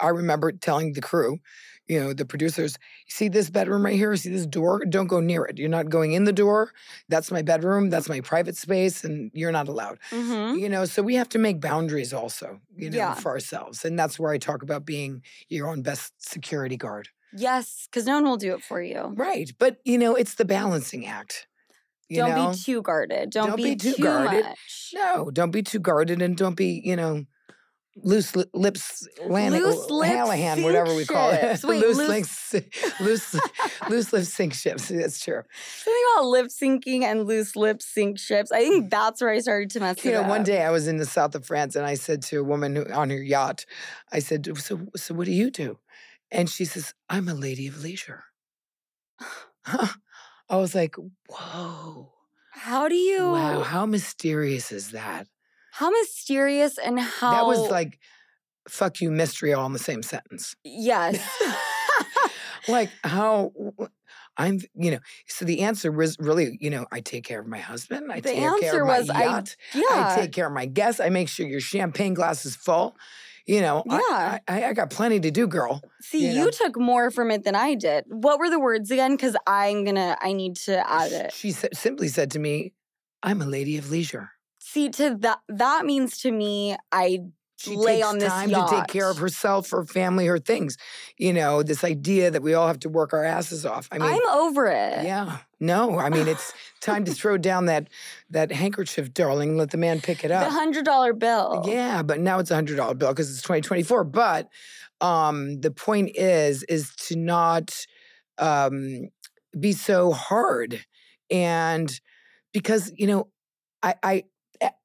I remember telling the crew, you know, the producers, see this bedroom right here, see this door, don't go near it. You're not going in the door. That's my bedroom, that's my private space and you're not allowed. hmm You know, so we have to make boundaries also, you know, Yeah. for ourselves. And that's where I talk about being your own best security guard. Yes, because no one will do it for you. Right. But, you know, it's the balancing act. You don't know? be too guarded. Don't, Don't be, be too too, guarded. much. No, don't be too guarded and don't be, you know, loose li- lips, Lan- Loose oh, lips Hallahan, whatever we call it. Wait, loose, loose- links, loose, loose lips sink ships. That's true. Something about lip syncing and loose lip sync ships. I think that's where I started to mess You know, up. one day I was in the south of France and I said to a woman who, on her yacht, I said, so, so what do you do? And she says, I'm a lady of leisure. I was like, whoa. How do you? Wow, how mysterious is that? How mysterious and how That was like, fuck you, mystery, all in the same sentence. yes. like how I'm, you know. So the answer was really, you know, I take care of my husband. I The take care of my was, I- yacht. yeah. I take care of my guests. I make sure your champagne glass is full. You know, I- Yeah. I, I, I got plenty to do, girl. See, you you, know. took more from it than I did. What were the words again? Because I'm gonna, I need to add it. She sa- simply said to me, "I'm a lady of leisure." See, to that, that means to me, I She lay takes on this time to take care of herself, her family, her things. You know, this idea that we all have to work our asses off. I mean, I'm over it. Yeah. No, I mean it's time to throw down that that handkerchief, darling, and let the man pick it up. The hundred dollar bill. Yeah, but now it's a hundred dollar bill because it's 2024. But um the point is is to not um be so hard. And because, you know, I I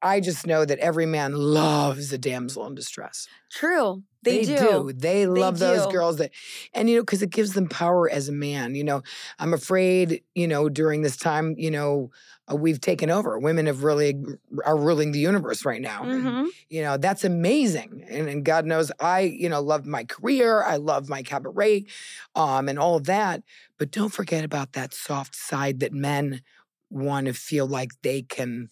I just know that every man loves a damsel in distress. True. They, do. They love those do. girls that, and you know, because it gives them power as a man. You know, I'm afraid, you know, during this time, you know, uh, we've taken over. Women have really are ruling the universe right now. And, Mhm. you know, that's amazing. And, and God knows, I, you know, love my career. I love my cabaret, um, and all of that. But don't forget about that soft side that men want to feel like they can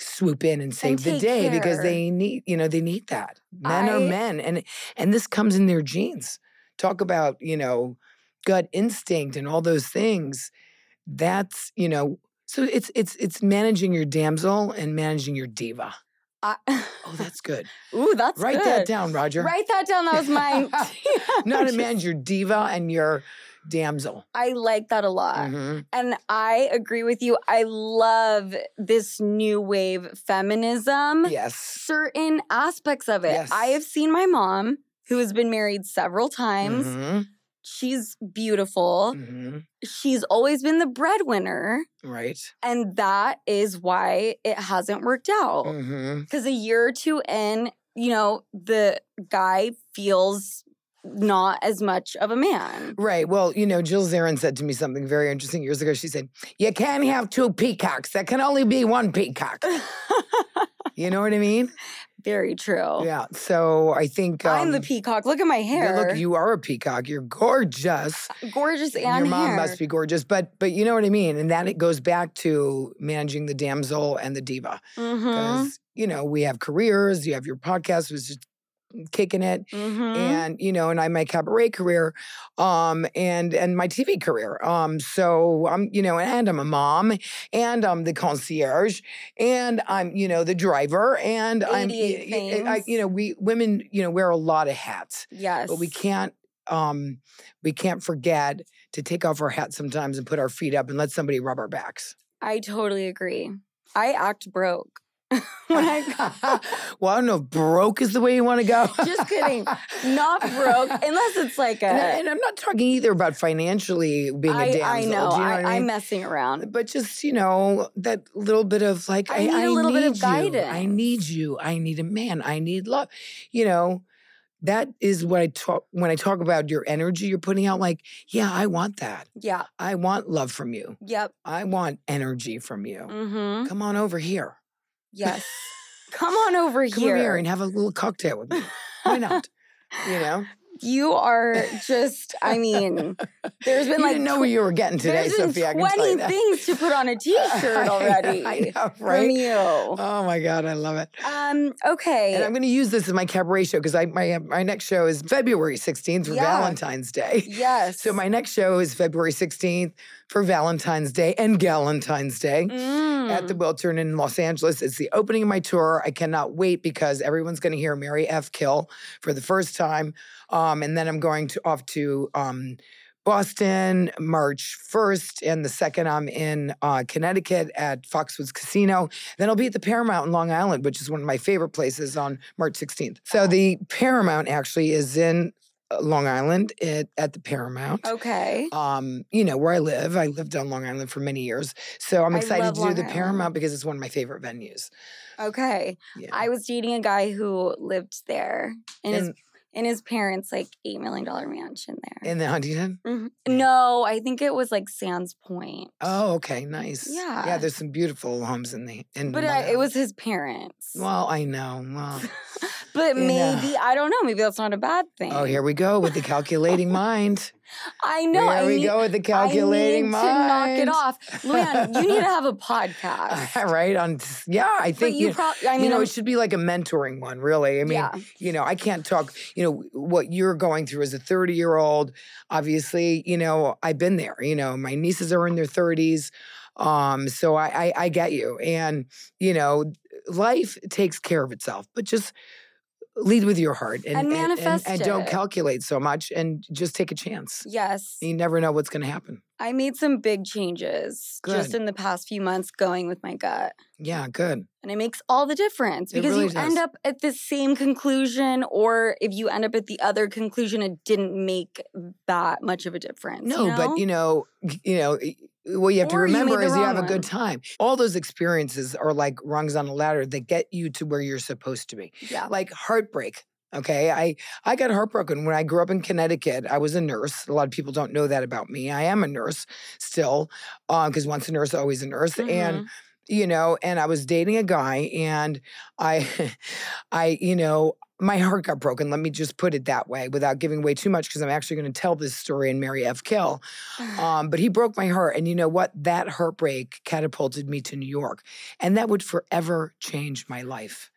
swoop in and save the take day because they need, you know, they need that. Men are men, and and this comes in their genes. Talk about, you know, gut instinct and all those things. That's, you know, So it's it's it's managing your damsel and managing your diva. I, Oh, that's good. ooh, that's Write good. that down, Roger. Write that down. That was mine. Not to manage your diva and your damsel. I like that a lot. Mhm. And I agree with you. I love this new wave feminism. Yes. Certain aspects of it. Yes. I have seen my mom, who has been married several times. Mhm. She's beautiful. Mhm. She's always been the breadwinner. Right. And that is why it hasn't worked out. Mhm. Because a year or two in, you know, the guy feels not as much of a man. Right. Well, you know, Jill Zarin said to me something very interesting years ago. She said, You can't have two peacocks. There can only be one peacock. You know what I mean? Very true. Yeah. So I think I'm the um, peacock. Look at my yeah, hair. Look, you are a peacock. You're gorgeous. gorgeous and Your mom hair. must be gorgeous. But but you know what I mean? And that it goes back to managing the damsel and the diva. Because, you know, we have careers, you have your podcast was just kicking it. Mhm. and you know and i my cabaret career um and and my tv career um so i'm you know and i'm a mom and i'm the concierge and i'm you know the driver and i'm 88 y- y- I, you know we women you know wear a lot of hats yes. but we can't um we can't forget to take off our hat sometimes and put our feet up and let somebody rub our backs I totally agree. I act broke. when I well i don't know if broke is the way you want to go just kidding. Not broke unless it's like a and, I, i'm not talking either about financially being a I, damsel I know. you know I, I mean? I'm messing around. but just you know that little bit of like I I, need a little bit of need you. I need you. I need a man. I need love. You know, that is what I talk when I talk about your energy you're putting out. Like, yeah, I want that. Yeah. I want love from you. Yep. I want energy from you. Mm-hmm. Come on over here. Yes. Come on over Come here. over here and have a little cocktail with me. Why not? You know, you are just. I mean, there's been you like didn't know where you were getting today, Sofia. I can tell twenty you that. things to put on a T-shirt already I know, from right? you. Oh my god, I love it. Um. Okay. And I'm going to use this in my cabaret show because I my my next show is February 16th for Yeah. Valentine's Day. yes. So my next show is February 16th for Valentine's Day and Galentine's Day. Mm. At the Wiltern in Los Angeles. It's the opening of my tour. I cannot wait because everyone's going to hear Marry F. Kill for the first time. Um, and then I'm going to off to um, Boston March 1st. And the second, I'm in uh, Connecticut at Foxwoods Casino. Then I'll be at the Paramount in Long Island, which is one of my favorite places on March 16th. So the Paramount actually is in uh, Long Island at, at the Paramount. okay. Um, you know, where I live. I lived on Long Island for many years. So I'm excited to do Long the Island. Paramount because it's one of my favorite venues. Okay. Yeah. I was dating a guy who lived there in his in, his parents' like eight million dollar mansion there. in the Huntington? Mhm. No, I think it was like Sands Point. Oh, okay, nice. Yeah. Yeah, there's some beautiful homes in the in but uh, it was his parents. Well, I know. Well, but know. maybe I don't know. Maybe that's not a bad thing. oh, here we go with the calculating mind. I know. Here I we need, go with the I calculating need mind. to knock it off, Luann. you need to have a podcast. right on. Yeah, I but think you you. probably. I mean, you know, I'm- it should be like a mentoring one, really. I mean, yeah. you know, I can't talk, you know, what you're going through as a 30 year old. Obviously, you know, I've been there. You know, my nieces are in their 30s. Um, so I, I, I get you. And, you know, life takes care of itself, but just lead with your heart and, And manifest and, don't calculate so much and just take a chance. Yes. You never know what's going to happen. I made some big changes just in the past few months going with my gut. Yeah, good. And it makes all the difference because really you end up at the same conclusion, or if you end up at the other conclusion, it didn't make that much of a difference. No, you know? but you know, you know, what you have to Or made remember is you have a good time. All those experiences are like rungs on a ladder that get you to where you're supposed to be. yeah. Like heartbreak. Okay, I I got heartbroken when I grew up in Connecticut. I was a nurse. A lot of people don't know that about me. I am a nurse still, because once a nurse, always a nurse. And Mhm. you know, and I was dating a guy, and I, I, you know, my heart got broken. Let me just put it that way, without giving away too much, because I'm actually going to tell this story in Marry F. Kill. Um, but he broke my heart, and you know what? That heartbreak catapulted me to New York, and that would forever change my life.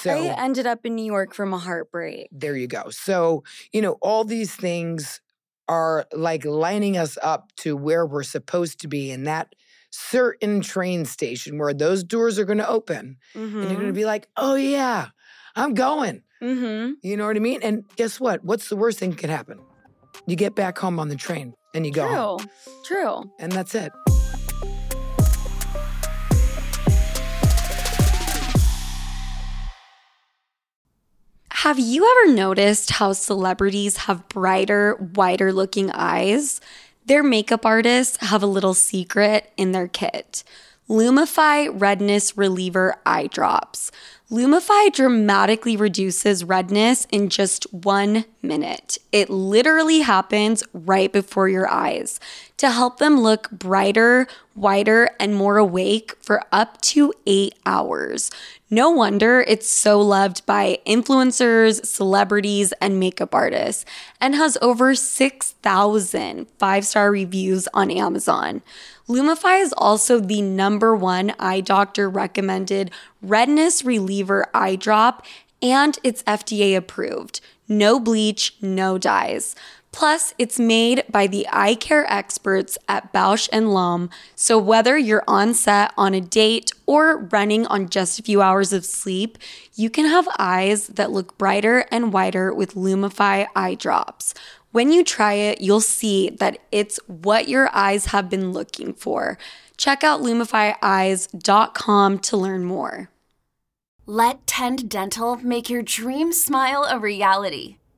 so- I ended up in New York from a heartbreak. There you go. So you know, all these things are like lining us up to where we're supposed to be, and that certain train station where those doors are going to open and you're going to be like, oh, yeah, I'm going. Mm-hmm. You know what I mean? And guess what? What's the worst thing that could happen? You get back home on the train and you go home. True. True. And that's it. Have you ever noticed how celebrities have brighter, wider looking eyes? Their makeup artists have a little secret in their kit Lumify Redness Reliever Eye Drops. Lumify dramatically reduces redness in just one minute. It literally happens right before your eyes to help them look brighter, whiter, and more awake for up to eight hours. No wonder it's so loved by influencers, celebrities, and makeup artists, and has over 6,000 five star reviews on Amazon. Lumify is also the number one eye doctor recommended redness reliever eye drop, and it's FDA approved. No bleach, no dyes. Plus, it's made by the eye care experts at Bausch and Lomb, so whether you're on set on a date or running on just a few hours of sleep, you can have eyes that look brighter and whiter with Lumify eye drops. When you try it, you'll see that it's what your eyes have been looking for. Check out lumifyeyes.com to learn more. Let Tend Dental make your dream smile a reality.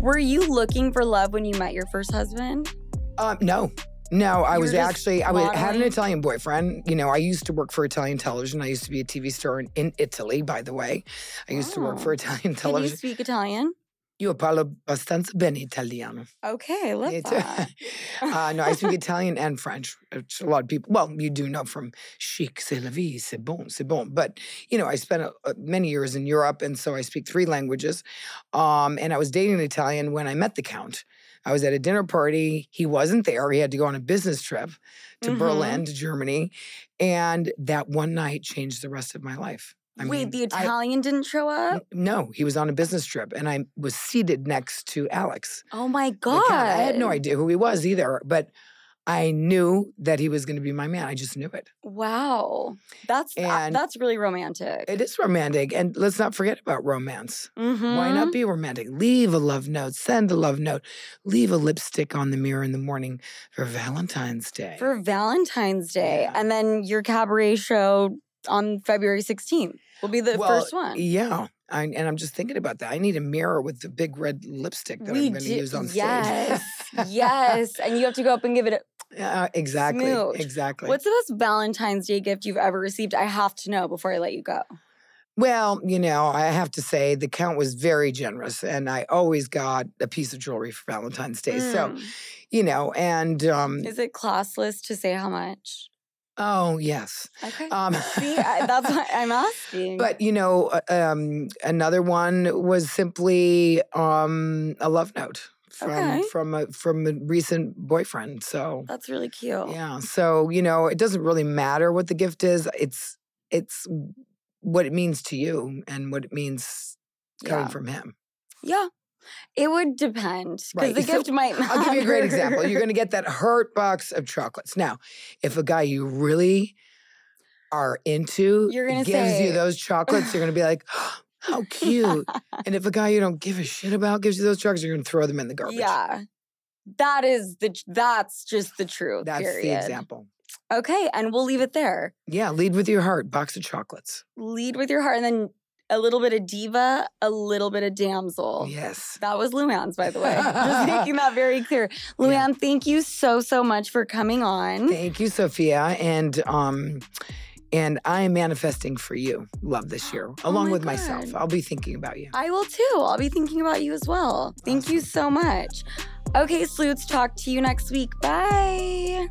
Were you looking for love when you met your first husband? Um, no. No, I You was actually I was, had an? Italian boyfriend. You know, I used to work for Italian television. I used to be a TV star in, in Italy, by the way. I used to work for Oh. Italian Can you television. speak Italian? Io parlo abbastanza bene italiano. Okay, love It's- that. uh, no, I speak Italian and French, which a lot of people, well, you do know from chic, c'est la vie, c'est bon, c'est bon. But, you know, I spent a, a- many years in Europe, and so I speak three languages. Um, and I was dating an Italian when I met the Count. I was at a dinner party. He wasn't there. He had to go on a business trip to Mhm. Berlin, to Germany. And that one night changed the rest of my life. I Wait, mean, the I- Italian didn't show up? No, he was on a business trip, and I was seated next to Alex. Oh my god. I had no idea who he was either, but I knew that he was going to be my man. I just knew it. Wow. That's uh, And- that's really romantic. It is romantic, and let's not forget about romance. Why Mhm. not be romantic? Leave a love note, send a love note, leave a lipstick on the mirror in the morning for Valentine's Day. for Valentine's Day? Yeah. And then your cabaret show on February 16th will be the Well, first one. Yeah. I, and I'm just thinking about that. I need a mirror with the big red lipstick that we I'm going to use on stage. Yes. yes. And you have to go up and give it a Uh, exactly. Smooch. Exactly. What's the best Valentine's Day gift you've ever received? I have to know before I let you go. Well, you know, I have to say the count was very generous, and I always got a piece of jewelry for Valentine's Day. So, Mm. you know, and um, Is it classless to say how much? Oh yes, Okay. um, See, I, that's what I'm asking. But you know, uh, um, another one was simply um, a love note from Okay. from a from a recent boyfriend. So that's really cute. yeah, so you know, it doesn't really matter what the gift is. It's it's what it means to you and what it means coming Yeah. from him. Yeah. It would depend because Right, the so gift might. matter. I'll give you a great example. You're going to get that hurt box of chocolates. Now, if a guy you really are into You're gonna gives say- you those chocolates, you're going to be like, how cute. and if a guy you don't give a shit about gives you those chocolates, you're going to throw them in the garbage. Yeah. That is the that's just the truth. That's period. the example. Okay, and we'll leave it there. Yeah, lead with your heart, box of chocolates. Lead with your heart, and then a little bit of diva, a little bit of damsel. Yes. That was Luann's, by the way. Just making that very clear. Luann, thank you so so much for coming on. Thank you, Sofia. And um and I am manifesting for you love this year, along Oh my with myself. I'll be thinking about you. I will too. I'll be thinking about you as well. Thank you so much. Okay, Sloots, talk to you next week. Bye.